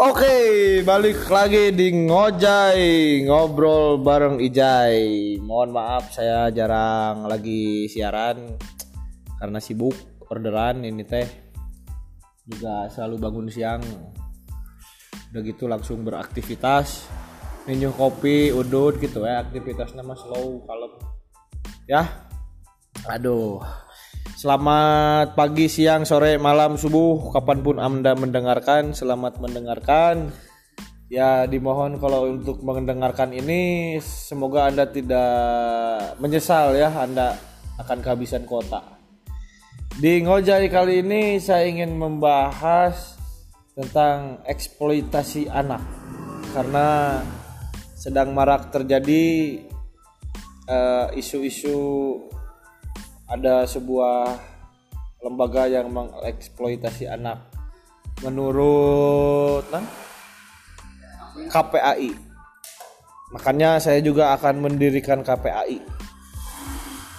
Oke, balik lagi di Ngojai ngobrol bareng Ijai. Mohon maaf saya jarang lagi siaran karena sibuk orderan ini teh. Juga selalu bangun siang. Udah gitu langsung beraktivitas. Minum kopi, udut gitu ya. Aktivitasnya mah slow, kalem. Ya. Aduh. Selamat pagi, siang, sore, malam, subuh, kapan pun Anda mendengarkan, selamat mendengarkan. Ya, dimohon kalau untuk mendengarkan ini, semoga Anda tidak menyesal ya, Anda akan kehabisan kuota. Di Ngojai kali ini saya ingin membahas tentang eksploitasi anak. Karena sedang marak terjadi eh, isu-isu ada sebuah lembaga yang mengeksploitasi anak menurut nah, KPAI makanya saya juga akan mendirikan KPAI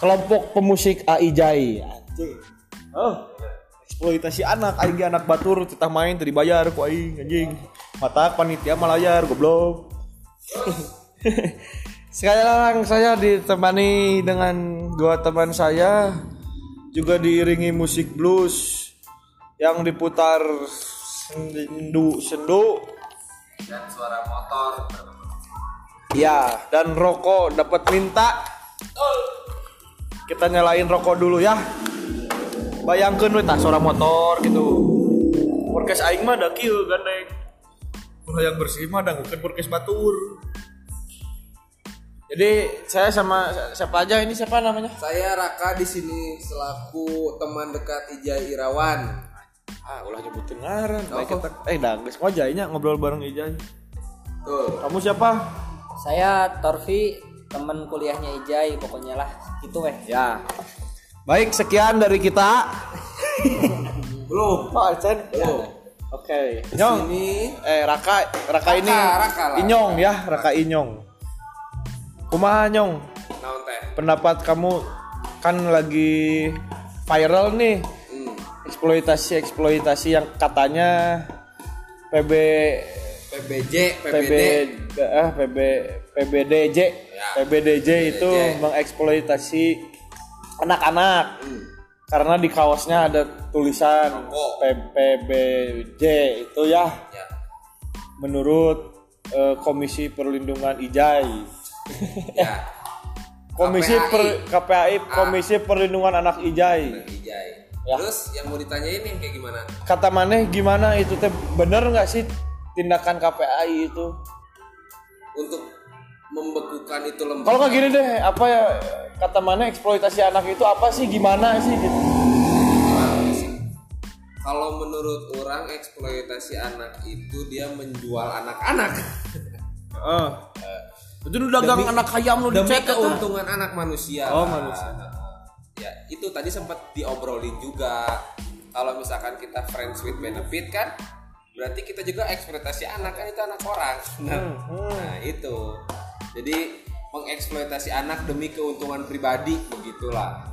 kelompok pemusik AI Jai. Oh eksploitasi anak aing anak batur kita main tadi bayar ku aing anjing. Mata panitia malayar goblok sekarang saya ditemani dengan dua teman saya juga diiringi musik blues yang diputar sendu sendu. Dan suara motor. Ya dan rokok dapat minta. Kita nyalain rokok dulu ya. Bayangkan we tah suara motor gitu. Podcast aing mah da kieu gandeng. Ulah yang bersih mah da bukan podcast batur jadi saya sama siapa aja ini? Siapa namanya? Saya Raka di sini selaku teman dekat Ijai Irawan. Ah ulah nyebutin ngaran. Oh. Baik kita eh dah geus ngojainya ngobrol bareng Ijai. Tuh. Kamu siapa? Saya Torfi, temen kuliahnya Ijai, pokoknya lah. Gitu weh. ya. Baik sekian dari kita. Belum oh Chen belum. Oke. Nyong. Ini eh Raka Raka ini Raka lah. Inyong ya Raka Inyong kumaha Nyong? Naon teh? Pendapat kamu kan lagi viral nih. Hmm. eksploitasi eksploitasi yang katanya PB PBJ PB PBD eh, PB PBDJ Ya. PBDJ itu mengeksploitasi anak-anak. Hmm. karena di kaosnya ada tulisan Rokok. P- PBJ itu ya. Ya. Menurut eh, Komisi Perlindungan Ijai ya. Komisi KPAI. per, KPAI Komisi Perlindungan Anak Ijai. Ijai. Ya. terus yang mau ditanyain nih kayak gimana? Kata maneh gimana itu teh? Bener nggak sih tindakan KPAI itu? Untuk membekukan itu lembaga kalau nggak gini deh apa ya kata mana eksploitasi anak itu apa sih? Gimana sih gitu? Kalau menurut orang eksploitasi anak itu dia menjual anak-anak. Ah itu lu dagang Demi- anak ayam lu dicek eta. keuntungan anak manusia. Oh, manusia. Ya itu tadi sempat diobrolin juga. Kalau misalkan kita friends with benefit kan, berarti kita juga eksploitasi anak kan itu anak orang. Nah, nah, itu. Jadi mengeksploitasi anak demi keuntungan pribadi begitulah.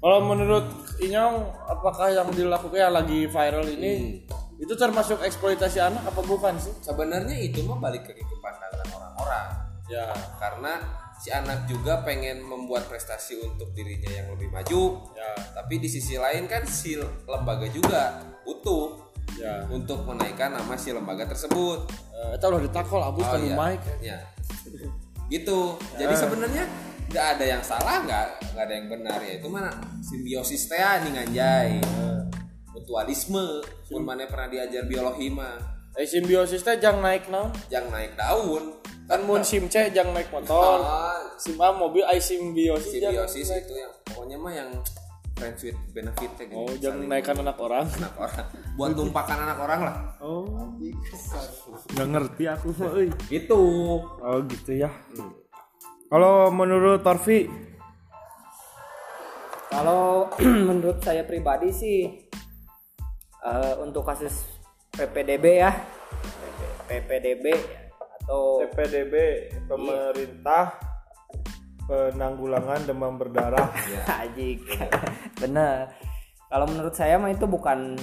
Kalau menurut Inyong, apakah yang dilakukan yang lagi viral ini itu termasuk eksploitasi anak apa bukan sih? Sebenarnya itu mah balik ke pandangan orang-orang. Ya. karena si anak juga pengen membuat prestasi untuk dirinya yang lebih maju Ya. tapi di sisi lain kan si lembaga juga butuh Ya. untuk menaikkan nama si lembaga tersebut Eh, Eta udah ditakol abus Oh, iya. ya gitu jadi sebenarnya nggak ada yang salah nggak nggak ada yang benar ya itu mana simbiosis teh nih nganjay mutualisme pun mana pernah diajar biologi mah Eh simbiosis teh jang naik naon? yang naik daun Kan mun sim C jang naik motor. Ah, Sim A mobil ai simbiosis. simbiosis itu yang pokoknya mah yang friends with benefit gitu. Oh, jang Saling naikkan anak orang. anak orang buat tumpakan anak orang lah Oh. Nggak ngerti aku mah euy. itu Oh gitu ya. Kalau menurut Torfi, Kalau menurut saya pribadi sih eh, untuk kasus PPDB ya, PPDB atau PPDB pemerintah penanggulangan demam berdarah. Ajik. Bener. Kalau menurut saya mah itu bukan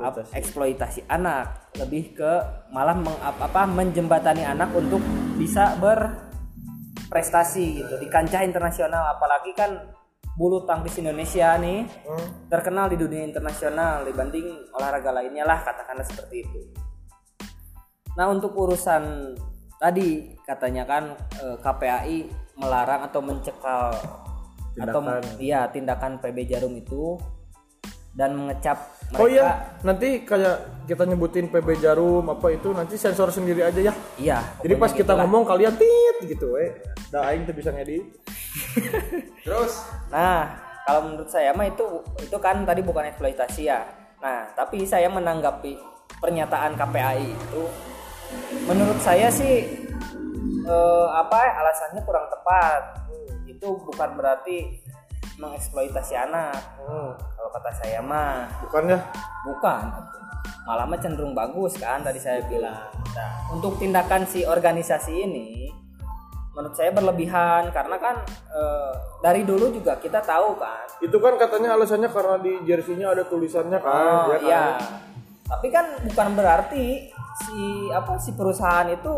ap- eksploitasi anak lebih ke malah meng, ap- apa menjembatani anak untuk bisa berprestasi gitu di kancah internasional apalagi kan bulu tangkis Indonesia nih terkenal di dunia internasional dibanding olahraga lainnya lah katakanlah seperti itu nah untuk urusan tadi katanya kan eh, KPAI melarang atau mencekal atau Tindakan. iya tindakan PB Jarum itu dan mengecap mereka Oh iya, nanti kayak kita nyebutin PB Jarum apa itu nanti sensor sendiri aja ya. iya Jadi pas kita gitulah. ngomong kalian tit gitu we. Dah aing tuh bisa ngedit. Terus Nah, kalau menurut saya mah itu itu kan tadi bukan eksploitasi ya. Nah, tapi saya menanggapi pernyataan KPAI itu menurut saya sih eh, apa alasannya kurang tepat. Itu bukan berarti mengeksploitasi anak. Kalau kata saya mah Bukannya bukan. Malah mah cenderung bagus kan tadi saya bilang. Nah, untuk tindakan si organisasi ini menurut saya berlebihan karena kan eh, dari dulu juga kita tahu kan itu kan katanya alasannya karena di jersey-nya ada tulisannya kan, Oh ya kan? iya. Tapi kan bukan berarti si apa si perusahaan itu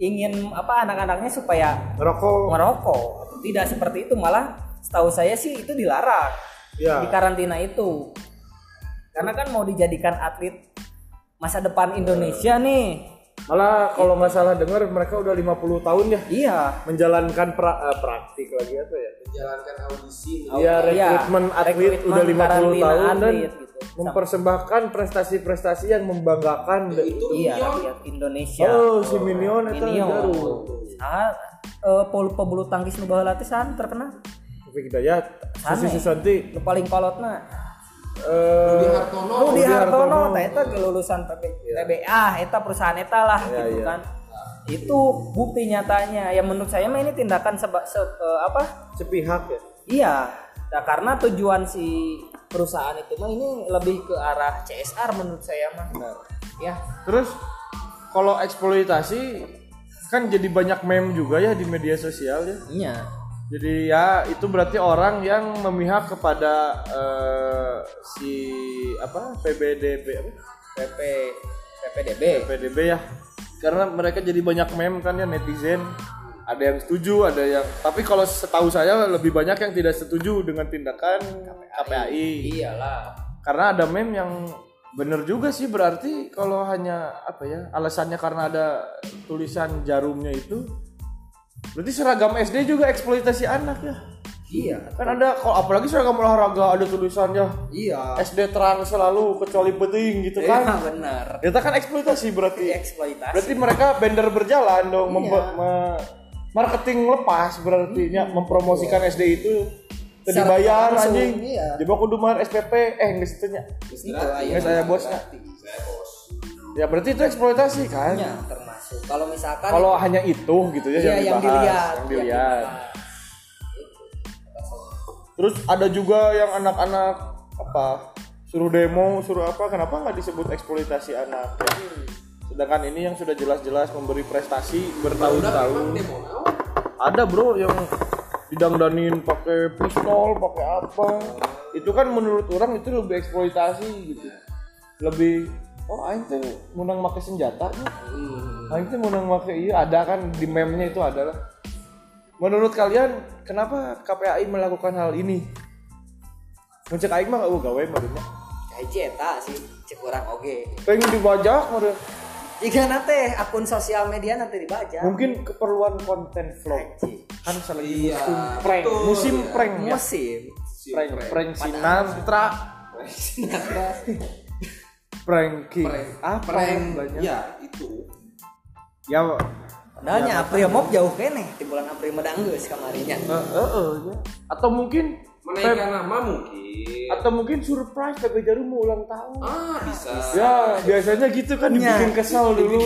ingin apa anak-anaknya supaya Ngerokok. merokok. Tidak seperti itu malah setahu saya sih itu dilarang Ya. di karantina itu. Karena kan mau dijadikan atlet masa depan Indonesia nih. Malah kalau nggak salah dengar mereka udah 50 tahun ya Iya. menjalankan pra- eh, praktik lagi apa ya? menjalankan audisi Iya, Iya, rekrutmen atlet rekrutmen udah 50 karantina tahun dan atlet gitu. mempersembahkan prestasi-prestasi yang membanggakan itu Iya, rakyat Indonesia. Oh, si Minion itu Minion. baru. Ah, eh, pebulu, pebulu tangkis nu baheula teh san terkenal. Tapi kita ya, Susi. Susanti Nu paling kolotna eh Rudi Hartono Rudi Hartono Hartono. eta kelulusan PB, PBA eta perusahaan eta lah Iya, gitu iya. kan. Itu bukti nyatanya. Ya menurut saya mah ini tindakan seba, se- eh, apa? sepihak ya. Iya. Nah, karena tujuan si perusahaan itu mah ini lebih ke arah CSR menurut saya mah. Ya. Terus kalau eksploitasi kan jadi banyak meme juga ya di media sosial ya. Iya. Jadi ya itu berarti orang yang memihak kepada eh, si apa PBDB? PP PPDB. PDB ya karena mereka jadi banyak meme kan ya netizen ada yang setuju ada yang tapi kalau setahu saya lebih banyak yang tidak setuju dengan tindakan KPAI Iyalah. karena ada meme yang bener juga sih berarti kalau hanya apa ya alasannya karena ada tulisan jarumnya itu berarti seragam SD juga eksploitasi anak ya Iya. kan ada kalau apalagi seragam olahraga ada tulisannya Iya. SD terang selalu kecuali peting gitu Iya kan benar. itu kan eksploitasi berarti Eksploitasi. Berarti mereka bender berjalan dong, Iya. marketing lepas berarti nya mempromosikan SD itu dibayar langsung, anjing. iya. Coba kudu mahar SPP, eh geus teu nya. Itu ayo. Geus aya bosnya. saya bos Ya berarti itu eksploitasi kan. Ya, termasuk. Kalau misalkan Kalau hanya itu gitu ya Iya, yang, yang dibahas, dilihat, yang dilihat. Terus ada juga yang anak-anak apa suruh demo, suruh apa? Kenapa nggak disebut eksploitasi anak? Sedangkan ini yang sudah jelas-jelas memberi prestasi bertahun-tahun. ada bro yang didangdanin pakai pistol pakai apa itu kan menurut orang itu lebih eksploitasi gitu lebih oh aing tuh menang pakai senjata nih aing tuh menang pakai iya ada kan di meme-nya itu adalah menurut kalian kenapa KPAI melakukan hal ini? Mencek aing mah gak gawe maksudnya. Kayak eta sih cek orang oge. pengen dibajak meureun. Jika nanti akun sosial media nanti dibaca. mungkin keperluan konten vlog. Kan selagi Iya, musim prank. betul. musim prank ya? Musim. prank prank sinatra pranking prank. Apa prank. banyak? Ya itu. Ya Padahalnya April Mop jauh kene. Di bulan April medang geus kamarinya. eh, eh, eh, ya. atau mungkin menaikkan nama mungkin. Atau mungkin surprise PB Jarum mau ulang tahun. Ah bisa. Ya biasanya gitu kan dibikin kesal dulu.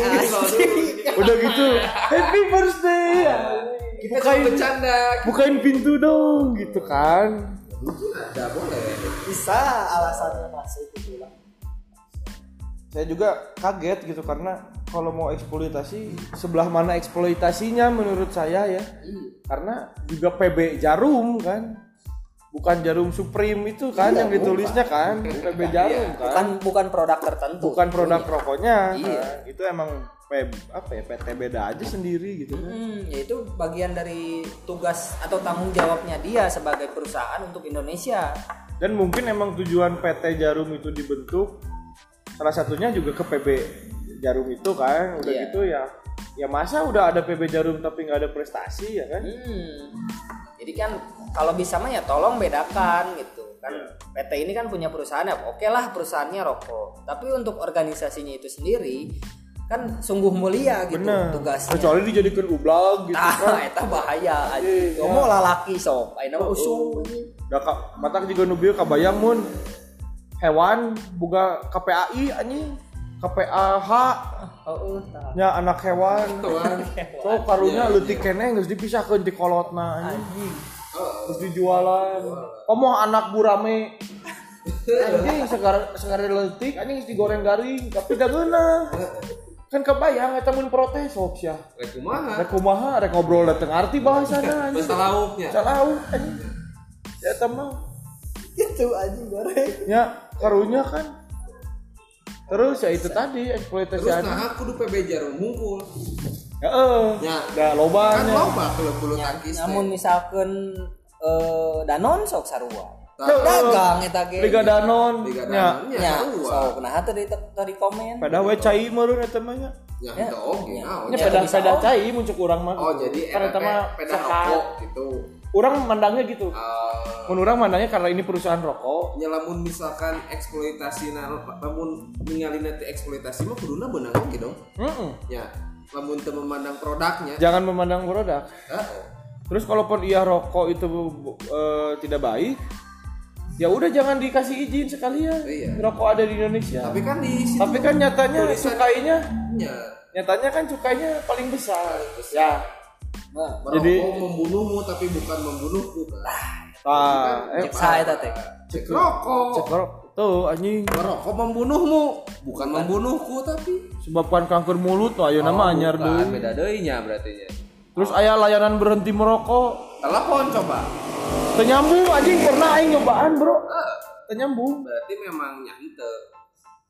udah gitu happy birthday. Kita bukain bercanda. bukain pintu dong gitu kan. Mungkin ada boleh Bisa alasannya masuk gitu lah. Saya juga kaget gitu karena kalau mau eksploitasi sebelah mana eksploitasinya menurut saya ya? Karena juga PB Jarum kan bukan jarum Supreme itu kan yang ditulisnya kan PB jarum kan. Bukan bukan produk tertentu. Bukan produk rokoknya Iya. Nah, itu emang P- apa ya PT beda aja sendiri gitu Hmm, ya itu bagian dari tugas atau tanggung jawabnya dia sebagai perusahaan untuk Indonesia. dan mungkin emang tujuan PT Jarum itu dibentuk salah satunya juga ke PB Jarum itu kan udah Iya. gitu ya ya masa udah ada PB Jarum tapi nggak ada prestasi ya kan Hmm. Jadi kan kalau bisa mah ya tolong bedakan gitu kan. PT ini kan punya perusahaan ya, oke lah perusahaannya rokok. Tapi untuk organisasinya itu sendiri kan sungguh mulia gitu bener tugasnya. kecuali dijadikan ublag gitu Nah, kan eta bahaya aja. Iya. Ngomong lalaki sok, ayeuna usung. udah mata juga nubil kabayang mun hewan buka KPAI anjing. KPAH Heeh, tah. nya anak hewan. So karunya Iya, leutik keneh geus dipisahkeun ti kolotna anjing. Terus dijualan. Kamu anak burame anjing segar segar leutik anjing geus digoreng garing tapi da geuna kan kebayang eta mun protes sok sia. Rek kumaha? rek kumaha? Rek ngobrol dateng arti bahasana anjing. Bahasa lauknya. salau anjing. Ya eta mah Itu anjing goreng. ya karunya kan terus ya itu tadi eksploitasi Terus nah kudu PB Jarum mungkul. ya eh Ya. da Kan lobanya loba klub bulu tangkis. teh. Namun misalkan eh, Danon sok sarua. Dagang eta ge. Liga Danon Liga nya Danon nya Ya, sok nah tadi tadi komen. pada we cai meureun eta mah nya Ya Ya. itu oke. Ya. naon. nya Ya, peda oh. cai muncul urang mah Oh jadi kan eta mah peda rokok gitu. urang mandangnya gitu mun urang mandangnya karena ini perusahaan rokok nyelamun misalkan eksploitasi nah lamun ningali nanti eksploitasi mah kuduna benang oke dong Mm-mm. ya lamun teu memandang produknya jangan memandang produk Heeh. terus kalaupun iya rokok itu eh, tidak baik ya udah jangan dikasih izin sekalian. Iya. rokok ada di Indonesia. Tapi kan di situ tapi kan nyatanya cukainya ya nyatanya kan cukainya paling besar. Ya. Nah, Jadi- membunuhmu tapi bukan membunuhku. Kan ah eh saya eta teh. cek rokok. Cek rokok. Tuh anjing. Merokok membunuhmu. Bukan membunuhku tapi sebabkan kanker mulut tuh ayo nama anyar deui beda deuinya berarti nya terus ayah layanan berhenti merokok telepon coba Tenyambung anjing pernah aing nyobaan, Bro. Tenyambung. berarti memang nyante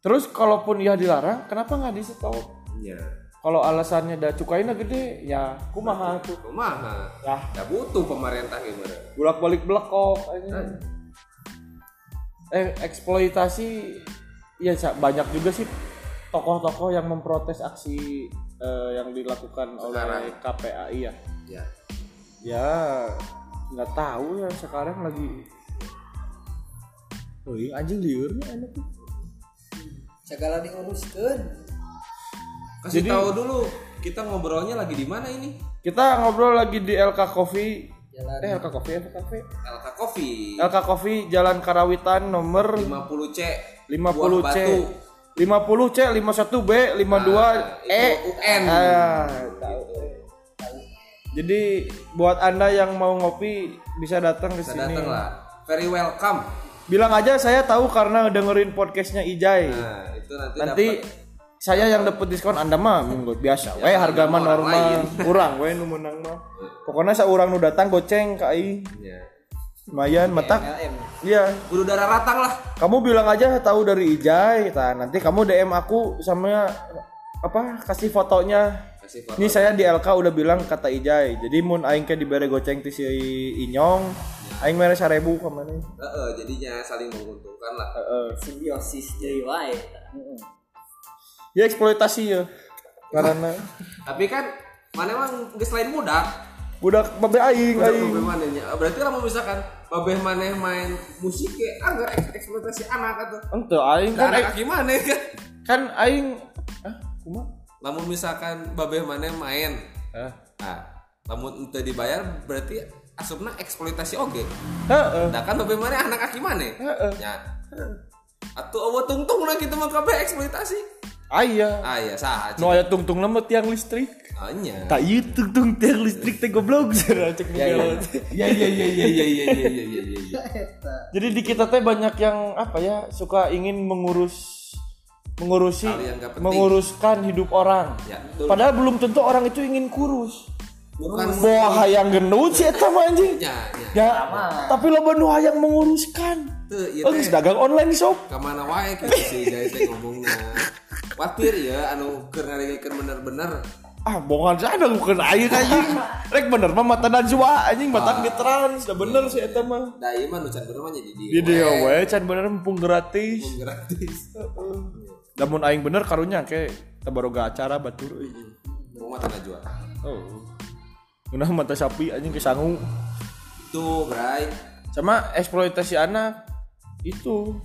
Terus kalaupun ia dilarang, kenapa nggak di stop? ya Kalau alasannya dah cukainya gede, ya kumaha tuh. kumaha Ya, ya butuh pemerintah gimana bolak-balik belekok anjing. Eh, eksploitasi ya banyak juga sih tokoh-tokoh yang memprotes aksi eh, yang dilakukan oleh Sekarang. KPAI ya. ya Ya, nggak tahu ya sekarang lagi Oh iya, anjing liurnya enak tuh. Segala diuruskeun. kasih Jadi- tahu dulu kita ngobrolnya lagi di mana ini Kita ngobrol lagi di LK Coffee. Jalan Eh LK Coffee, LK Cafe. LK Coffee LK Coffee Jalan Karawitan nomor 50 C 50 C. Batu. 50 C, 51 B, 52 Nah, E. itu UN. Ah, tahu. Jadi buat Anda yang mau ngopi bisa datang ke sini. datang lah very welcome Bilang aja saya tahu karena dengerin podcastnya Ijai. nah itu nanti, Nanti dapat saya yang dapat diskon Anda mah minggu biasa. Weh harga mah normal. Kurang we nu menang mah. Pokoknya saurang nu datang goceng ka aing. ya. Lumayan metak. Iya. kudu darah ratang lah Kamu bilang aja tahu dari Ijai. Nah, nanti kamu DM aku sama apa kasih fotonya. Ini saya di LK udah bilang kata Ijai. Jadi mun aing ke dibere goceng ti si Inyong, aing mere 1000 ka mana. Heeh, jadinya saling menguntungkan lah Heeh. Simbiosis deui wae. Ya eksploitasi ya. Karena tapi kan mana emang geus lain muda budak babe aing aing. babeh manehnya berarti lah misalkan babeh maneh main musik ya anggar eks- eksploitasi anak atau Ente aing kan anak gimana kan kan aing ah kumaha? Lamun misalkan babeh maneh main. Ah. nah lamun ente dibayar berarti asupna eksploitasi oge. Heeh. nah kan babeh maneh anak aki maneh Heeh. ya. Atuh awa tungtung na gitu mah kabeh eksploitasi. Aya. ah iya sah Nu aya tungtung nama tiang listrik. hanya Tak ieu tungtung tiang listrik teh goblok cenah cek ya ya ya. Ya ya ya ya ya ya ya ya ya Jadi di kita teh banyak yang apa ya suka ingin mengurus mengurusi yang menguruskan hidup orang. Ya, betul. Padahal belum tentu orang itu ingin kurus. bukan Boa hayang gendut sih eta mah anjing. nya nya Ya, tapi lo nu hayang menguruskan. Teu, ieu Oh, teh. geus dagang online shop. ke mana wae gitu sih guys teh ngomongnya khawatir ya anu keur ngadengekeun bener-bener Ah, bongan sana bukan aing anjing. Rek bener mah mata najwa anjing mata di trans, da bener sih eta mah. da ieu mah nu can bener mah jadi Di dia we can bener mumpung gratis. gratis Namun aing bener karunya ke tabaroga acara batur. Mau mata najwa Oh. Udah mata sapi anjing kesangu. tuh bray Sama eksploitasi anak itu.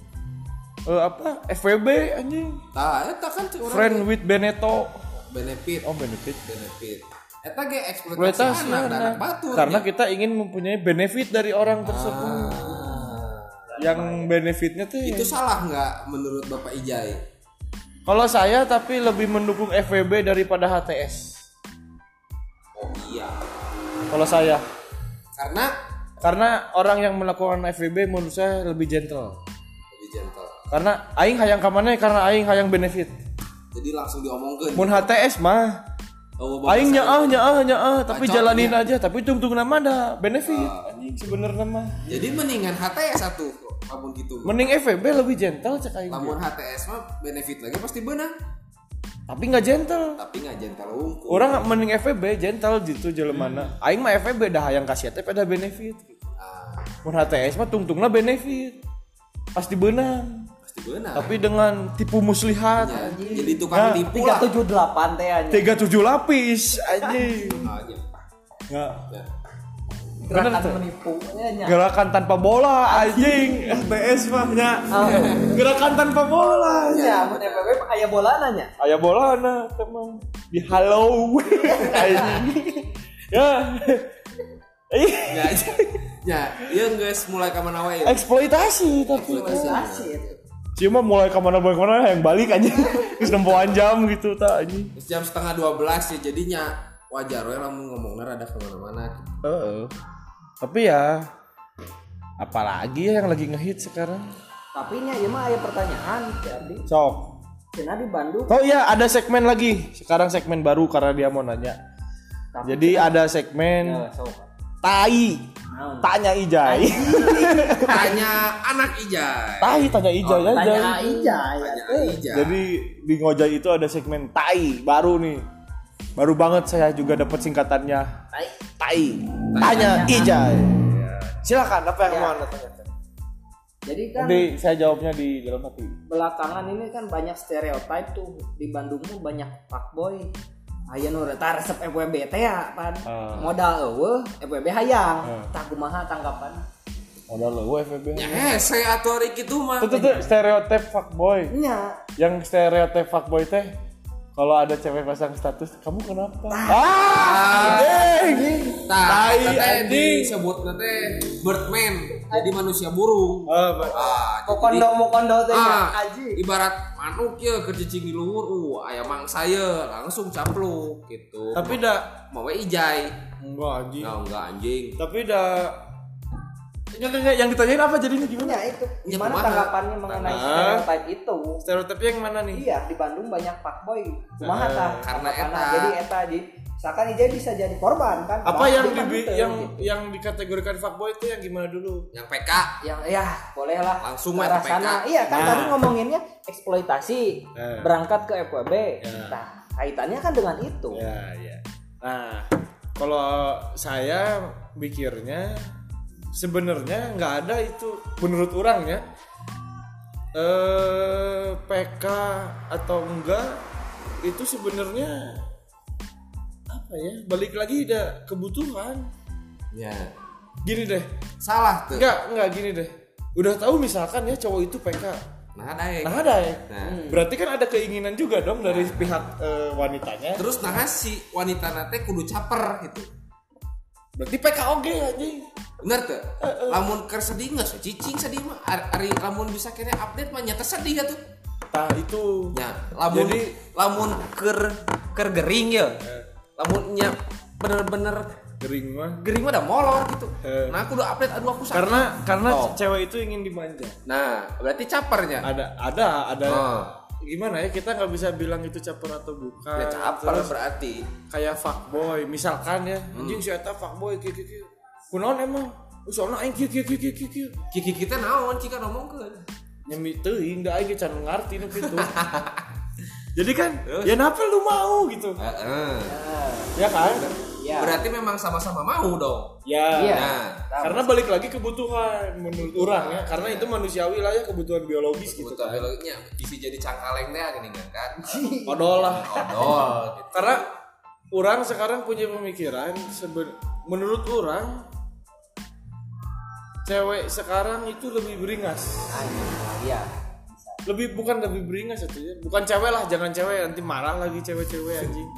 Eh, apa? FWB anjing. Tah eta kan cek urang friend with Beneto. Benefit. Oh benefit. Benefit. Eta ge eksploitasi eksploitasi anak anak. anak batu karena kita ingin mempunyai benefit dari orang tersebut. Yang benefitnya tuh itu salah nggak menurut bapak Ijai kalau saya tapi lebih mendukung FWB daripada HTS oh iya. Kalau saya. Karena? Karena orang yang melakukan FWB menurut saya lebih gentle. Lebih gentle. Karena aing hayang kamane karena aing hayang benefit. Jadi langsung diomongkan mun HTS mah oh, aing nyaah nyaah nyaah tapi Bacot, jalanin iya. aja tapi tungtung nama ada benefit anjing. sebenarnya mah. Jadi mendingan HTS satu lamun gitu. Mending FWB lebih gentle cek aing. Lamun HTS mah benefit lagi pasti benang tapi nggak gentle. Tapi nggak gentle unggul orang mending FWB gentle gitu jelemana aing mah FWB dah yang kasih teh pada benefit. Ah, mun HTS mah tungtungna benefit. Pasti benang benang tapi dengan tipu muslihat. Ya, jadi tukang Nah, tipu tiga lah tujuh delapan teh aja tiga tujuh lapis anjing. Ah, iya. nggak. Ya. gerakan bener menipu ya, gerakan tanpa bola anjing. FBS mah nya. Gerakan tanpa bola ya mun mah aya bola nanya Aya bola na teman. Di halo anjing ya. Ih, ya ya. Iya guys mulai ke mana wae? Eksploitasi tapi. Asyik cuma mulai ke mana mana yang balik aja. Terus nempoan jam gitu tak anjing. Terus jam setengah 12 ya jadinya wajar. We lamun ngomongnya rada ke mana-mana. Heeh. tapi ya apalagi ya yang lagi ngehit sekarang? Tapi nya ieu mah aya pertanyaan jadi sok. Cenah di Bandung. Oh iya ada segmen lagi. Sekarang segmen baru karena dia mau nanya. Jadi ada segmen Ya, sok. tai? Tanya ijai tanya anak Ijai tai tanya ijai Oh, aja tanya Ijai tanya eh. Ijai Jadi di Ngojai itu ada segmen tai baru nih. Baru banget saya juga dapat singkatannya Tai. tai. Tanya Ijai. Silakan apa yang Ya. mau anda tanyakan? jadi kan Nanti saya jawabnya di dalam hati. belakangan ini kan banyak stereotip tuh di Bandung tuh banyak fuckboy Aya nu reta resep FWB teh ya pan Ah. modal eueuh FWB hayang Ah. tah kumaha tanggapan Modal lo FB. ya hese atuh ari kitu mah Itu tuh stereotip fuckboy. nya Yang stereotip fuckboy teh kalau ada cewek pasang status, kamu kenapa? Ah, eta teh anjing. disebut teh birdman jadi manusia burung Ah, ba- ah mau kondo mau kondo teh ah, aji ibarat manuk ya kercicing di luhur uh ayam mang saya langsung capluk gitu Tapi dah mau ijai enggak anjing. Nah, enggak anjing Tapi dah yang, yang, yang ditanyain apa jadinya gimana? ya itu gimana kumaha? tanggapannya mengenai Ah. stereotip itu Stereotipnya yang mana nih? iya di Bandung banyak fuckboy kumaha tah Karena Tanggapanna. eta. jadi eta jadi misalkan Ijay bisa jadi korban kan apa Wah, yang di teh, yang gitu. yang dikategorikan fuckboy itu yang gimana dulu? yang PK yang ya boleh lah Langsung ke arah sana iya kan Nah. tadi ngomonginnya eksploitasi Nah. berangkat ke FWB Ya. nah kaitannya kan dengan itu Ya, ya. Nah, kalau saya mikirnya sebenarnya nggak ada itu menurut orang ya. Eh PK atau enggak itu sebenarnya apa ya? Balik lagi ada kebutuhan. ya Gini deh. salah tuh Enggak, enggak gini deh. Udah tahu misalkan ya cowok itu PK. nah daeng Nah, ada ya. Nah. Berarti kan ada keinginan juga dong dari pihak eh, wanitanya. terus nah si wanita nate kudu caper gitu Berarti PK oge anjing. bener tuh lamun ker sedih nggak sih cicing sedih mah Ar- ari lamun bisa kene update mah nyata sedih ya tuh Nah, itu. ya lamun Jadi- lamun ker ker gering ya lamunnya bener-bener Gering mah. gering mah udah molor gitu Eh. nah aku udah update aduh aku sakit Karena karena Oh. cewek itu ingin dimanja. nah berarti capernya Ada ada ada Oh. gimana ya kita nggak bisa bilang itu caper atau bukan Ya caper Terus berarti. kayak fuckboy misalkan ya Hmm. anjing si eta fuckboy kieu kieu kieu kunaon emang soalnya aing kieu kieu kieu kieu kieu kieu Kiki kita naon cika ngomong ke. nyemi teuing da aing can ngarti nu kitu jadi kan ya napa lu mau gitu. Heeh. ya kan? Ya. Berarti memang sama-sama mau dong. ya. Iya. Nah, karena balik lagi kebutuhan menurut orang ya. Karena itu manusiawi lah ya kebutuhan biologis gitu betul kan. biologinya bisa jadi cangkaleng deh gini kan. odol lah. Odol gitu. karena orang sekarang punya pemikiran seben menurut orang cewek sekarang itu lebih beringas. Iya lebih bukan lebih beringas itu ya bukan cewek lah jangan cewek. Nanti marah lagi cewek-cewek anjing.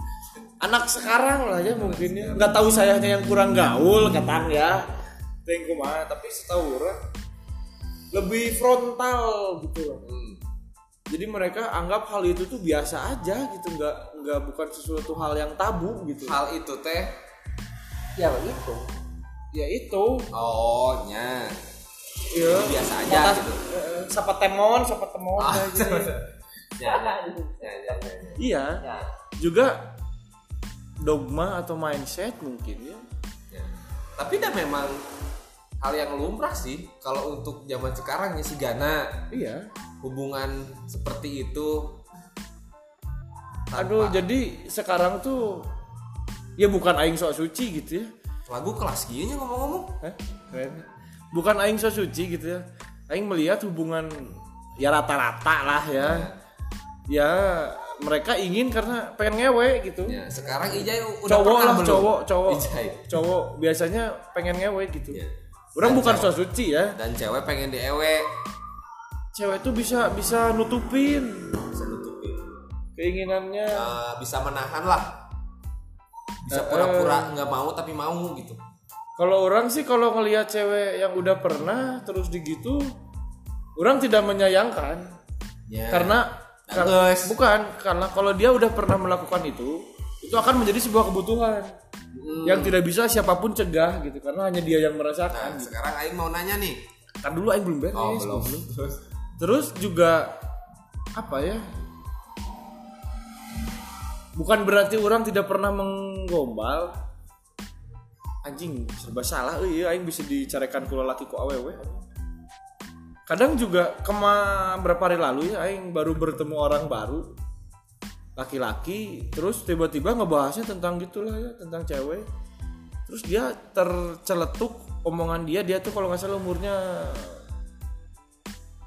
Anak sekarang lah ya mungkin ya. Nggak tahu sayanya yang kurang gaul katang ya. Tengku mah tapi setahu orang lebih frontal gitu loh. Hmm. jadi mereka anggap hal itu tuh biasa aja gitu nggak nggak bukan sesuatu hal yang tabu gitu. Hal itu teh? Ya begitu ya itu. Oh nya ya biasa aja Mata- gitu. eh, sapa temon sapa temon Ah, kayak gitu. Ya, ya, ya, ya, ya, ya. iya ya juga dogma atau mindset mungkin ya Ya. Tapi dah memang hal yang lumrah sih kalau untuk zaman sekarang ya si Gana iya hubungan seperti itu tanpa- aduh jadi sekarang tuh ya bukan aing sok suci gitu ya lagu kelas gini ngomong-ngomong Hah? Keren. Bukan aing sok suci gitu ya. Aing melihat hubungan ya rata-rata lah ya. Ya mereka ingin karena pengen ngewe gitu. Ya sekarang Ijay udah cowok lah belum? cowok cowok. Ijay. cowok biasanya pengen ngewe gitu. Ya. orang bukan cewek- sok suci ya. Dan cewek pengen diewe. Cewek tuh bisa bisa nutupin. Bisa nutupin. Keinginannya. Eh, bisa menahan lah. Bisa Eh, pura-pura nggak mau tapi mau gitu kalau orang sih kalau ngelihat cewek yang udah pernah terus digitu orang tidak menyayangkan. Ya. karena Bagus. bukan karena kalau dia udah pernah melakukan itu itu akan menjadi sebuah kebutuhan. Yang tidak bisa siapa pun cegah gitu karena hanya dia yang nah, merasakan gitu. sekarang Aing mau nanya nih. Kan dulu aing belum beres oh belum. Terus juga apa ya? Bukan berarti orang tidak pernah menggombal anjing serba salah euy aing bisa dicarikan kula laki ku awewe. Kadang juga kema berapa hari lalu ya aing baru bertemu orang baru laki-laki terus tiba-tiba ngebahasnya tentang gitulah ya tentang cewek. Terus dia terceletuk omongan dia dia tuh kalau nggak salah umurnya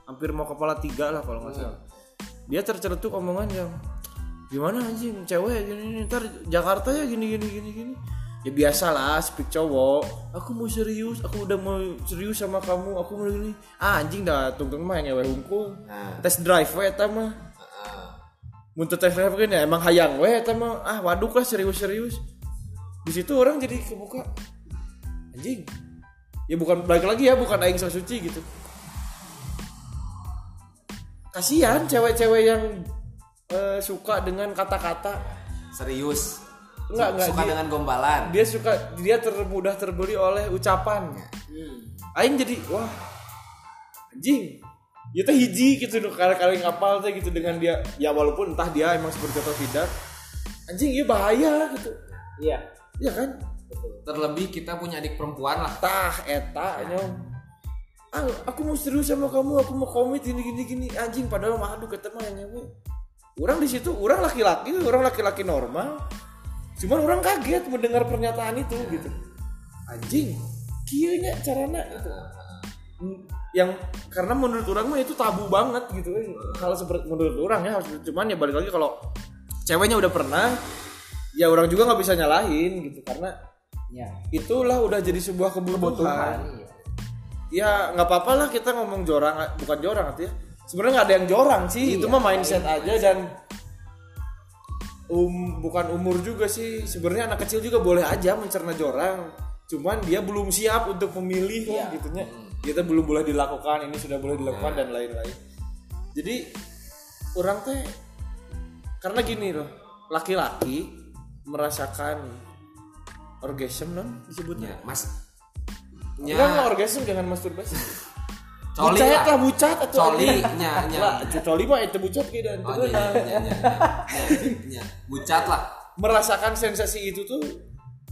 hampir mau kepala tiga lah kalau nggak salah. Dia terceletuk omongan yang gimana anjing cewek gini, gini ntar Jakarta ya gini gini gini gini ya biasa lah speak cowok. Aku mau serius aku udah mau serius sama kamu. Aku mau gini ah anjing dah tungtung mah yang ngewe hungkul Nah. tes drive we eta mah. Ah. muntut tes drive kan ya emang hayang we eta mah. Ah waduk lah serius serius di situ orang jadi kebuka. Anjing. Ya bukan balik lagi ya bukan aing sok suci gitu. Kasihan cewek-cewek yang eh, suka dengan kata-kata. Serius Enggak, enggak, suka dia- dengan gombalan. dia suka dia termudah terbeli oleh ucapan. Aing jadi wah anjing. Ya teh hiji gitu loh kali kali ngapal teh gitu dengan dia. Ya walaupun entah dia emang seperti atau tidak. Anjing iya bahaya gitu. Iya. Iya kan? Terlebih kita punya adik perempuan lah. Tah eta nyong ah, aku mau serius sama kamu aku mau komit gini gini gini. Anjing padahal mah aduh ketemu yang nyewe orang di situ orang laki-laki orang laki-laki normal cuman orang kaget mendengar pernyataan itu gitu. Anjing kieunya carana Hmm, yang karena menurut orang mah itu tabu banget gitu. Hal seperti menurut orang ya cuman ya balik lagi kalau ceweknya udah pernah ya orang juga nggak bisa nyalahin gitu. Karena ya itulah udah jadi sebuah kebutuhan. Iya. Ya nggak apa-apa lah kita ngomong jorang bukan jorang artinya sebenarnya nggak ada yang jorang sih. Itu mah mindset. aja dan um bukan umur juga sih. Sebenarnya anak kecil juga boleh aja mencerna jorang. Cuman dia belum siap untuk memilih lah gitunya. Kita belum boleh dilakukan ini sudah boleh dilakukan dan lain-lain. Jadi orang teh karena gini loh laki-laki merasakan orgasm non disebutnya? Ya mas. Enggak orgasm jangan masturbasi. Coli bucat lah. bucat atau Coli, nya, nya. coli mah itu bucat gitu dan Oh, nya, nya. Bucat lah. merasakan sensasi itu tuh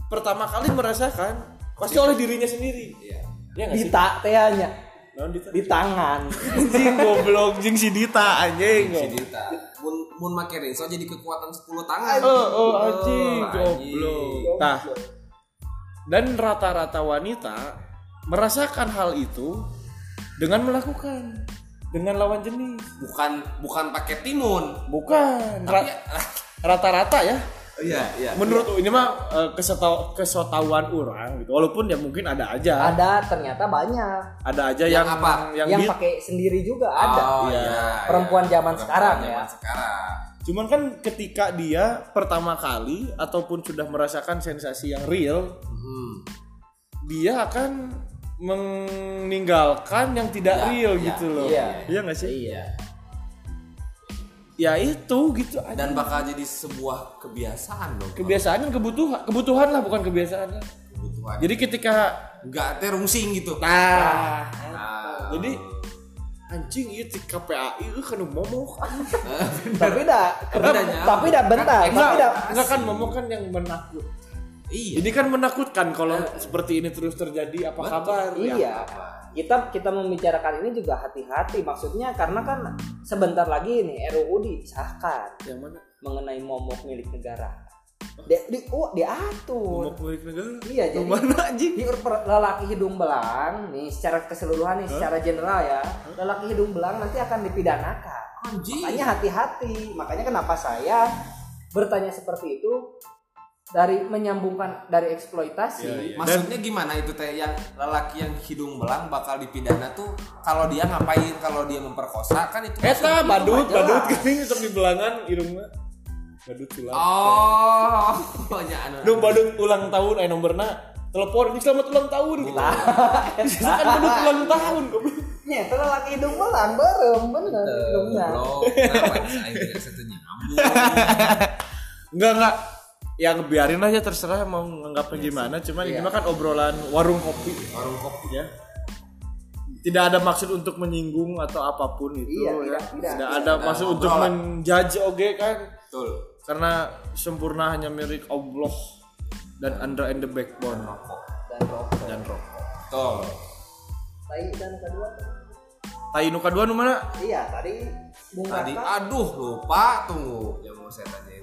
pertama kali merasakan pasti oleh dirinya sendiri Iya. ya Dita tehnya di tangan. anjing goblok jing si Dita anjing Si Dita. Mun mun make rinso jadi kekuatan 10 tangan. oh oh anjing goblok nah dan rata-rata wanita merasakan hal itu dengan melakukan dengan lawan jenis Bukan bukan pakai timun. bukan rata-rata ya iya, iya. menurut ini mah eh, kesetau kesetahuan orang gitu walaupun ya mungkin ada aja Ada ternyata banyak ada aja Yang yang apa? yang, yang pakai sendiri juga ada. Oh, Iya. iya, Perempuan iya. zaman Perempuan sekarang zaman ya. sekarang. cuman kan ketika dia pertama kali ataupun sudah merasakan sensasi yang real Hmm. dia akan meninggalkan yang tidak Iya, real iya, gitu loh iya. iya nggak sih Iya. ya itu gitu aja Dan bakal jadi sebuah kebiasaan dong. kebiasaan dan kebutuhan kebutuhan lah bukan kebiasaan lah Kebutuhan. jadi ketika Enggak teh rungsing gitu. nah Nah, jadi anjing itu KPAI itu kan momok tapi dah tapi dah bentar tapi dah enggak kan momok kan yang menakut iya. Ini kan menakutkan kalau seperti ini terus terjadi apa kabar? Ya, Iya. Kita kita membicarakan ini juga hati-hati maksudnya karena kan sebentar lagi nih RUU disahkan Yang mana? mengenai momok milik negara. Di, di, oh, diatur. Momok milik negara? Iya, jadi mana anjing? di lelaki hidung belang nih secara keseluruhan nih secara general ya lelaki hidung belang nanti akan dipidanakan Anjing. makanya hati-hati makanya kenapa saya bertanya seperti itu dari menyambungkan dari eksploitasi Iya, iya. Maksudnya gimana itu teh yang lelaki yang hidung belang bakal dipidana tuh kalau dia ngapain kalau dia memperkosa kan itu Eta badut, badut gini untuk di belangan irungna. Badut ulang. Oh, ya anu. Duh badut ulang tahun eh nomorna telepon ini selamat ulang tahun kita. Kita kan badut ulang tahun goblok. Nya, lelaki hidung belang berem bener hidungnya. Bro, kenapa saya tidak satu nyambung? Enggak enggak. Ya biarin aja terserah mau nganggapnya gimana, cuman ini mah kan obrolan warung kopi Warung kopi. ya. Tidak ada maksud untuk menyinggung atau apa pun itu Iya, ya. tidak, tidak. Tidak ada Tidak, maksud untuk menjudge oke kan. Betul. Karena sempurna hanya milik Allah dan Andra and the Backbone Rokok. Dan rokok. dan rokok. Betul. Tai dan kedua. Tai nu kadua nu mana? Iya, tadi Bung Tadi aduh lupa tunggu yang mau saya tanyain teh apa ya.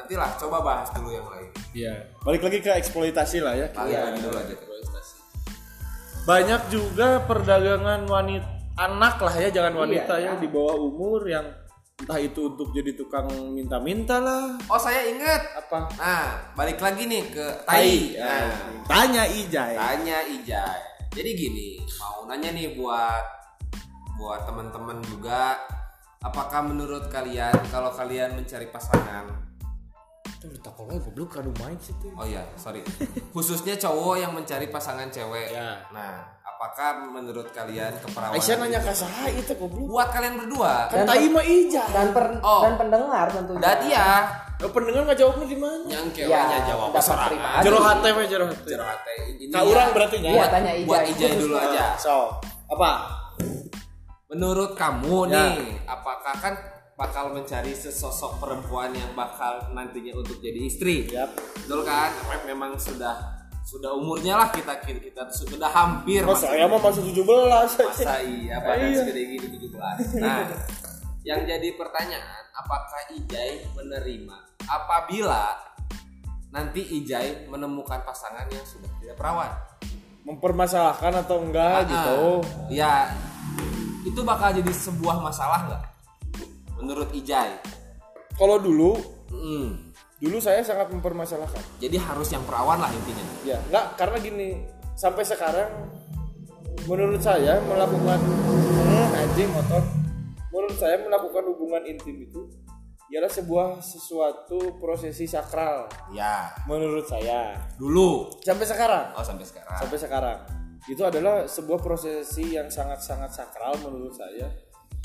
Nantilah coba bahas dulu yang lain. Iya. Balik lagi ke eksploitasi lah ya. Balik Iya. lagi dulu aja ke prestasi. Banyak juga perdagangan wanita anak lah ya, jangan wanita Iya, ya di bawah umur yang entah itu untuk jadi tukang minta-minta lah Oh saya inget. apa Nah balik lagi nih ke Tai. ya. Nah, tanya Ijay tanya Ijay. Jadi gini, mau nanya nih buat buat teman-teman juga, apakah menurut kalian kalau kalian mencari pasangan, Tuh, takolnya goblok kadu main sih tuh. oh ya sorry, khususnya cowok yang mencari pasangan cewek. Ya. Nah, apakah menurut kalian keperawanan Aisyah nanya ke saya itu goblok. buat kalian berdua? Kan tai mah Ijay. dan per- Oh. dan pendengar tentunya. Dan dia Oh, pendengar nggak jawabnya di mana? yang ceweknya Ya, jawab sorangan. pribadi. Jero hate we jero hate. Jero hate. Ini Ka urang berarti nya. Iya, tanya Ijay. Buat Khusus dulu buat- aja. So, apa? Menurut kamu Ya. nih, apakah kan bakal mencari sesosok perempuan yang bakal nantinya untuk jadi istri? Yap. Betul kan? Memang sudah sudah umurnya lah kita kita, kita sudah hampir Oh, saya mah masih 17 masa iya badan Iya. segede gini 17. Nah, yang jadi pertanyaan, apakah Ijai menerima apabila nanti Ijai menemukan pasangan yang sudah tidak perawan? Mempermasalahkan atau enggak Ah, gitu. Ya, itu bakal jadi sebuah masalah nggak? Menurut Ijai. Kalau dulu, Mm. dulu saya sangat mempermasalahkan. Jadi harus yang perawan lah intinya. Ya, enggak karena gini, sampai sekarang menurut saya melakukan hmm, anjing motor. Menurut saya melakukan hubungan intim itu ialah sebuah sesuatu prosesi sakral Ya, menurut saya. dulu. Sampai sekarang, Oh sampai sekarang. sampai sekarang. Itu adalah sebuah prosesi yang sangat-sangat sakral menurut saya.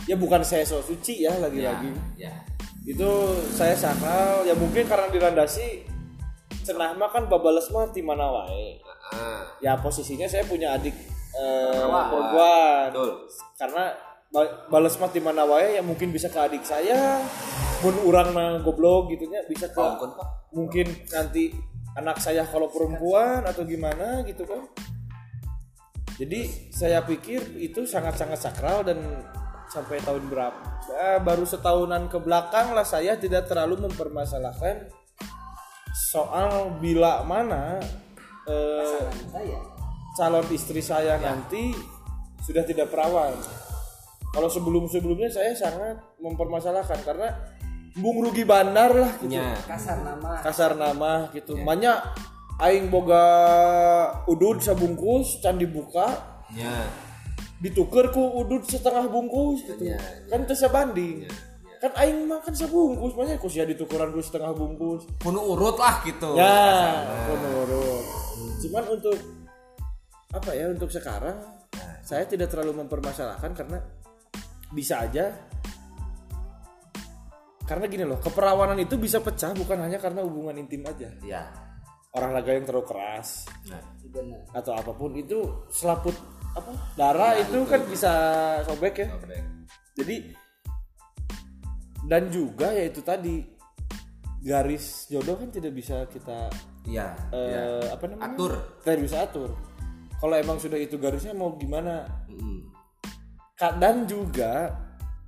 Ya bukan saya so suci ya Ya, lagi-lagi. ya. itu saya sakral. Ya mungkin karena dilandasi cenah mah kan babales mah di mana wae. Ah, ya posisinya saya punya adik eh perempuan. Betul. karena ba- balas mat di mana wae yang mungkin bisa ke adik saya. Mun urang mah goblok gitunya bisa ke Oh, mungkin nanti anak saya kalau perempuan atau gimana gitu kan. Jadi saya pikir itu sangat-sangat sakral dan sampai tahun berapa eh, baru setahunan ke belakang lah saya tidak terlalu mempermasalahkan soal bila mana eh, saya calon istri saya nanti sudah tidak perawan. Kalau sebelum-sebelumnya saya sangat mempermasalahkan karena bung rugi bandar lah gitu. Nya. kasar nama Kasar nama gitu. Banyak aing boga udud sabungkus can dibuka Nya. Dituker ku udud setengah bungkus gitu. Iya, Kan teu sabanding. Kan aing makan sabungkus banyak kus ya ditukeran ku setengah bungkus. Kuno urut lah gitu. Ya, menurut. Cuman untuk apa ya untuk sekarang saya tidak terlalu mempermasalahkan karena bisa aja karena gini loh keperawanan itu bisa pecah bukan hanya karena hubungan intim aja Iya. olahraga yang terlalu keras Nah, benar atau apa pun itu selaput apa darah itu kan bisa sobek ya oke. jadi dan juga ya itu tadi garis jodoh kan tidak bisa kita Iya. eh, iya. apa namanya Atur. tidak bisa atur kalau emang sudah itu garisnya mau gimana Mm. Dan juga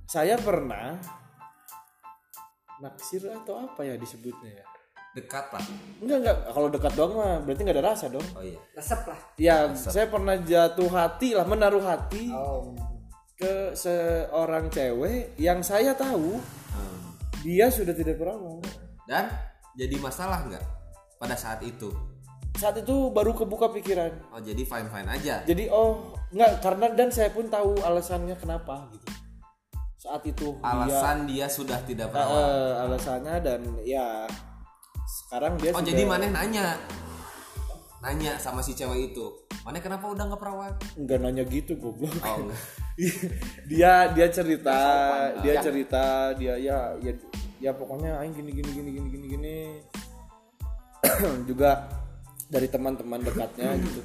saya pernah naksir atau apa ya disebutnya ya Dekat lah. enggak enggak kalau dekat doang mah berarti nggak ada rasa dong Oh iya. resep lah ya saya pernah jatuh hati lah menaruh hati oh ke seorang cewek yang saya tahu Hmm. dia sudah tidak perawan Dan jadi masalah nggak pada saat itu? saat itu baru kebuka pikiran Oh jadi fine fine aja. jadi oh enggak karena dan saya pun tahu alasannya kenapa gitu saat itu dia Alasan dia sudah tidak perawan. eh, alasannya dan ya sekarang dia Oh sudah jadi maneh nanya, nanya sama si cewek itu, maneh kenapa udah nggak perawan? nggak nanya gitu goblok. Oh dia dia cerita dia cerita dia ya ya ya pokoknya aing gini gini gini gini gini gini. Juga dari teman-teman dekatnya gitu.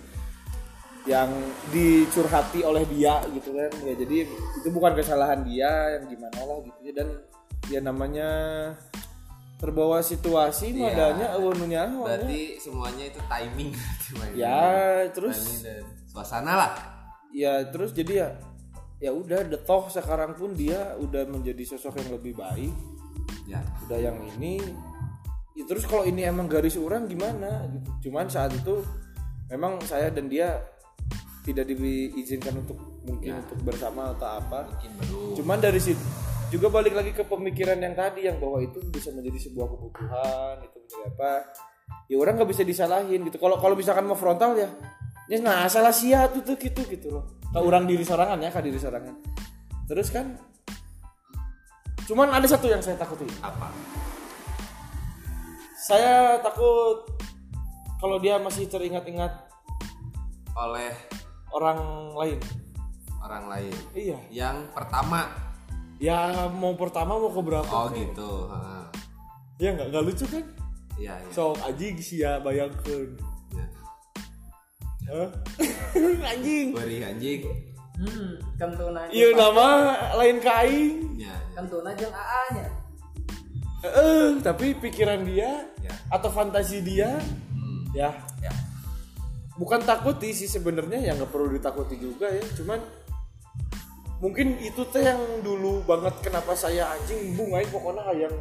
Yang dicurhati oleh dia gitu kan. Ya jadi itu bukan kesalahan dia yang gimana lah gitu. Ya dan ya namanya terbawa situasi Iya. modalnya eueunya Berarti semuanya itu timing. Ya terus Timing dan suasana lah. ya terus jadi ya ya udah toh sekarang pun dia udah menjadi sosok yang lebih baik Ya. udah yang ini ya, terus kalau ini emang garis orang gimana gitu cuman saat itu memang saya dan dia tidak diizinkan untuk mungkin untuk bersama atau apa Mungkin baru. cuman dari situ juga balik lagi ke pemikiran yang tadi yang bahwa itu bisa menjadi sebuah kebutuhan itu menjadi apa ya orang nggak bisa disalahin gitu kalau kalau misalkan mau frontal ya ya nah salah sia tuh tuh gitu gitu loh ke orang diri sorangan ya ke diri sorangan terus kan cuman ada satu yang saya takuti Apa? saya takut kalau dia masih teringat-ingat Oleh orang lain orang lain. iya Yang pertama. Ya mau pertama mau ke berapa Oh gitu. Heeh. ya nggak nggak lucu kan Iya iya. sok anjing sia bayangkeun Ya. Hah? anjing Beri anjing. hmm kentuna iya nama lain kain Ya. kentuna jeung AA nya eh tapi pikiran dia Ya. atau fantasi dia Hmm. ya Ya. bukan takuti sih sebenarnya ya nggak perlu ditakuti juga ya cuman mungkin itu teh yang dulu banget kenapa saya anjing bung aing pokoknya yang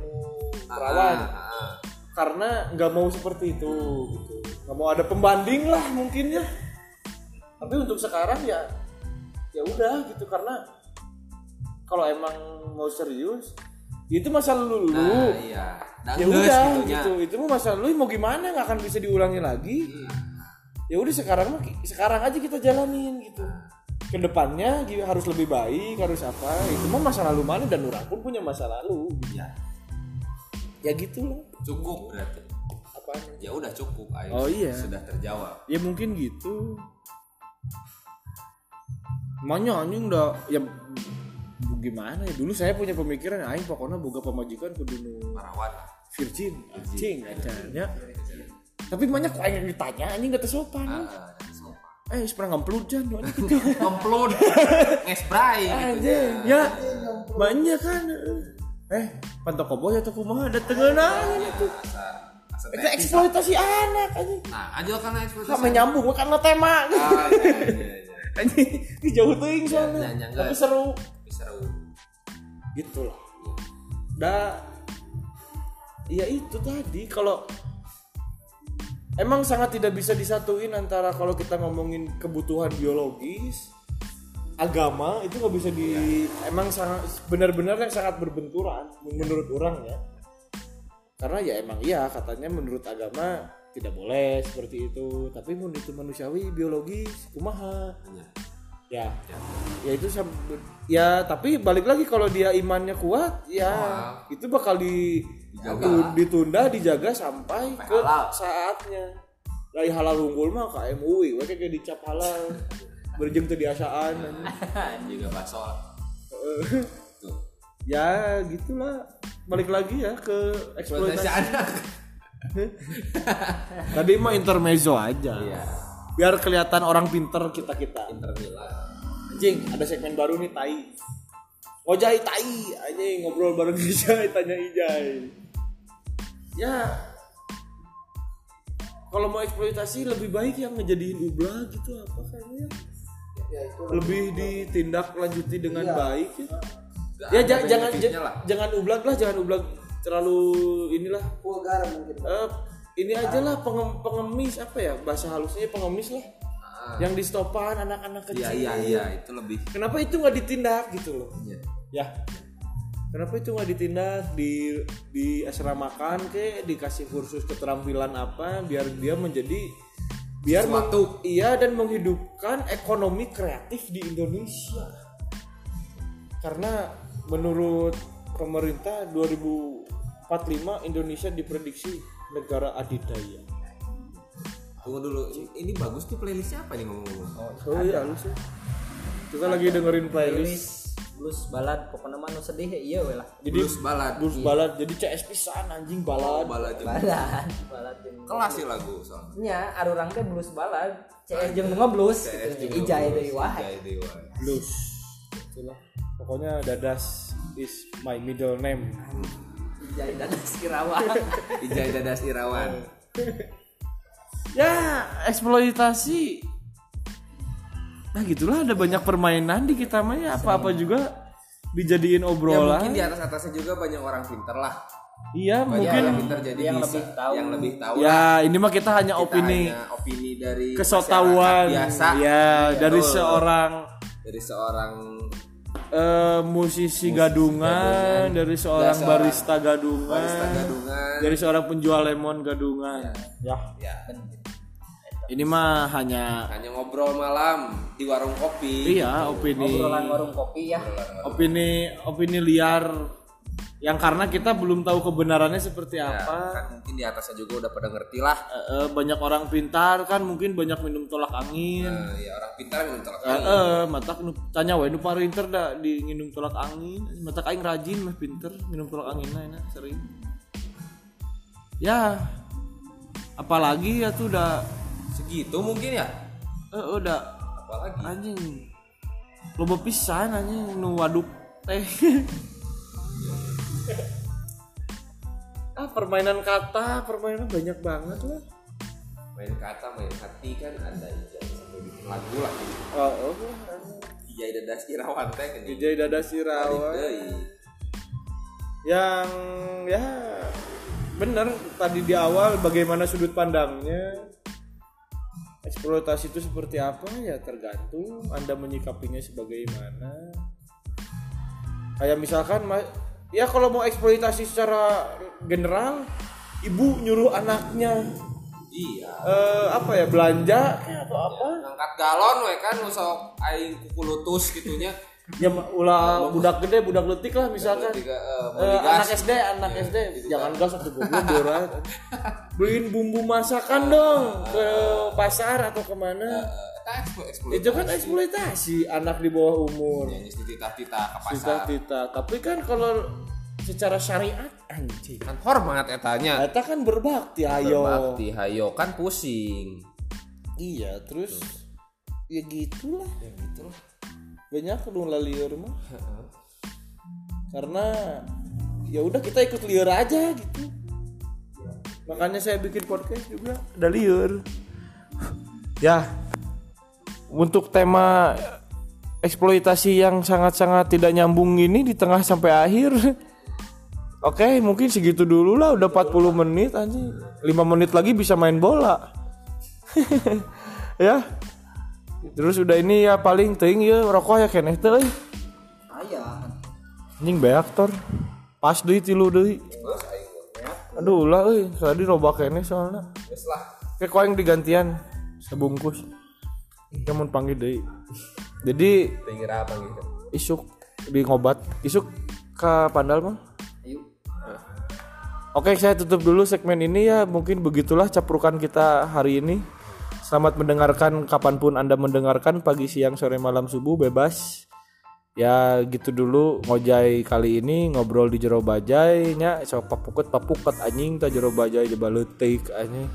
perawan Ah, ah, ah. karena nggak mau seperti itu gitu. Nggak mau ada pembanding lah mungkin ya. Tapi untuk sekarang ya ya udah gitu. Karena kalau emang mau serius itu masa lalu lu Nah, iya. Ya udah gitu. Itu mah masa lalu mau gimana? Nggak akan bisa diulangi lagi. Ya udah sekarang sekarang aja kita jalanin gitu ke depannya gitu, harus lebih baik harus apa itu mah masa lalu mana dan orang pun punya masa lalu Ya. ya gitu loh Cukup berarti. apanya Ya udah cukup. Ayo. Oh, iya. Sudah terjawab. ya mungkin gitu Makanya anjing udah ya gimana ya dulu saya punya pemikiran aing pokoknya boga pemajikan kudu nu Perawan lah. virgin anjing acaranya tapi banyak aing yang ditanya anjing gak sopan Ah, ah. Eh pernah ngemplut jan. Gitu Upload ngesbray gitu ya banyak kan. Eh pantau koboy atau kumaha? Ada gitu Asa, asa itu teh. eksploitasi anak anjing. Nah, aja karena eksploitasi. Kami nyambung karena tema iya, iya, iya. anjing ini jauh teuing soalnya. Ya, ya, ya, tapi seru. Seru. gitu lah dah. Ya itu tadi. Kalau emang sangat tidak bisa disatuin antara kalau kita ngomongin kebutuhan biologis agama itu nggak bisa di emang sangat benar-benar yang sangat berbenturan menurut orang ya. Karena ya emang iya katanya menurut agama tidak boleh seperti itu. Tapi itu manusiawi biologis kumaha? Iya. Ya ya itu sam- ya tapi balik lagi kalau dia imannya kuat ya itu bakal di Dijaga. tu- ditunda dijaga sampai Sampai ke halal. saatnya dari halal unggul mah kayak MUI we kayak dicap halal berjeng diasaan Juga bakso. Ya gitulah balik lagi ya ke Eksploitasi eksploitasi anak. tadi mah intermezzo aja Iya. Biar kelihatan orang pinter kita kita. Inter Milan. anjing ada segmen baru nih tai. Ojai tai. Anjing ngobrol bareng Ijai tanya Ijai. Ya kalau mau eksploitasi lebih baik yang ngejadiin ublah gitu apa kayaknya lebih ditindak lanjuti dengan baik ya, ya jangan benefitnya ja- lah. jangan ublag lah jangan ublag terlalu inilah. Vulgar mungkin. Eh, ini aja lah pengem- pengemis apa ya bahasa halusnya pengemis lah. Ah, yang di stopan anak-anak kecil. Iya iya iya itu lebih. kenapa itu nggak ditindak gitu loh? Iya. ya. Kenapa itu nggak ditindak? Di di asramakan ke dikasih kursus keterampilan apa biar dia menjadi biar Sesuatu. iya dan menghidupkan ekonomi kreatif di Indonesia. Karena menurut pemerintah 2045 Indonesia diprediksi negara adidaya. Tunggu dulu. Ini bagus nih playlistnya apa nih ngomong-ngomong? oh iya halus ya. Kita lagi dengerin playlist. Playlist blues balad pokoknya mah nu sedih ya iya we lah. Jadi Blues balad. blues balad jadi CS pisan anjing balad balad juga. balad balad jeung Kelas sih lagu soalnya. nya arurang teh blues balad CS jeung nu mah blues Ijai deui wae. blues. Itulah. Pokoknya dadas is my middle name ijai dadas Irawan Ijai Dadas Irawan. ya eksploitasi nah gitulah ada banyak permainan di kita mah ya apa-apa juga dijadiin Ya obrolan mungkin di atas atasnya juga banyak orang pinter lah. iya Banyak mungkin orang pinter jadi yang bisa, lebih tahu. yang lebih tahu lah. ya ini mah kita hanya Kita opini hanya opini dari kesotawan masyarakat biasa ya dari Betul. seorang dari seorang eh, musisi gadungan, dari seorang seorang barista gadungan, barista gadungan. Dari seorang penjual lemon gadungan. Ya. ya Ini mah hanya hanya ngobrol malam di warung kopi. Iya opini. Obrolan warung kopi ya opini opini liar yang karena kita belum tahu kebenarannya seperti Ya, apa. kan mungkin di atasnya juga udah pada ngerti lah Eh, eh, banyak orang pintar kan mungkin banyak minum tolak angin. Nah, ya orang pintar minum tolak angin. eh, mata nu tanya wae nu pinter da di nginum tolak angin. Mata aing rajin mah pinter minum tolak angin nah sering. Ya. Apalagi ya tuh udah segitu mungkin ya eh, udah apalagi anjing loba pisan anjing nu waduk teh. ah permainan kata, permainan banyak banget lah. main kata main hati kan ada ijai sampai bikin lagu lah Oh, oh. ijai dadas irawan teh kan DJ Dada Sirawan. Deui. yang ya bener tadi di awal bagaimana sudut pandangnya eksploitasi itu seperti apa ya tergantung anda menyikapinya sebagaimana kayak misalkan ya kalau mau eksploitasi secara general ibu nyuruh anaknya iya. eh, apa ya belanja atau apa? ngangkat galon we kan aing kuku lutus gitunya. Ya ulah budak gede budak letik lah misalkan. Eh, Eh, beli anak SD, anak SD, jangan gas atau berat. Beliin bumbu masakan dong ke pasar atau ke mana. Eta eksplo- eksploitasi. Itu kan eksploitasi anak di bawah umur. yang titah-titah ke Tita pasar. Tapi kan kalau secara syariat anjing. kan hormat etanya. Kita kan berbakti ayo. berbakti hayo kan pusing. Iya, terus ya gitulah. Ya gitulah. Banyak lah liur mah. Karena ya udah kita ikut liur aja gitu. Makanya saya bikin podcast juga ada liur. Ya untuk tema eksploitasi yang sangat-sangat tidak nyambung ini di tengah sampai akhir. Oke mungkin segitu dulu lah udah 40 menit anjing. 5 menit lagi bisa main bola. Ya. Terus udah ini ya paling ting ya rokok ya keneh teh euy. Aya. anjing beak tor pas deui tilu deui. Aduh lah euy. Tadi loba keneh soalnya. Wes lah. Kayak digantian. Sebungkus kamu panggil deui jadi pengen apa gitu isuk di ngobat isuk ke pandal mah Ayo. Oke, saya tutup dulu segmen ini ya. Mungkin begitulah caprukan kita hari ini. Selamat mendengarkan kapan pun Anda mendengarkan pagi, siang, sore, malam, subuh bebas. Ya gitu dulu ngojai kali ini ngobrol di jero bajai nya so papukut papukut anjing ta jero bajai di baleutik anjing.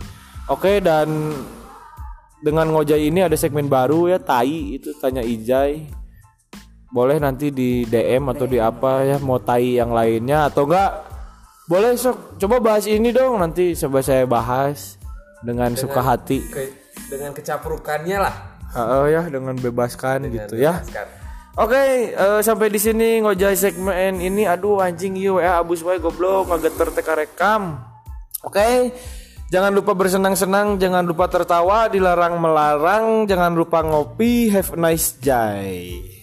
Oke dan dengan ngojai ini ada segmen baru ya tai itu tanya Ijai. Boleh nanti di DM atau di apa ya mau tai yang lainnya atau enggak boleh sok coba bahas ini dong nanti coba saya bahas dengan, suka hati. Ke- dengan kecaprukannya lah Heeh ya dengan bebaskan gitu ya. Sekarang. Oke, eh, sampai di sini ngojai segmen ini. Aduh anjing you ya abus wae goblok ngageter teka rekam. Oke. Jangan lupa bersenang-senang, jangan lupa tertawa, dilarang melarang, jangan lupa ngopi. Have a nice day.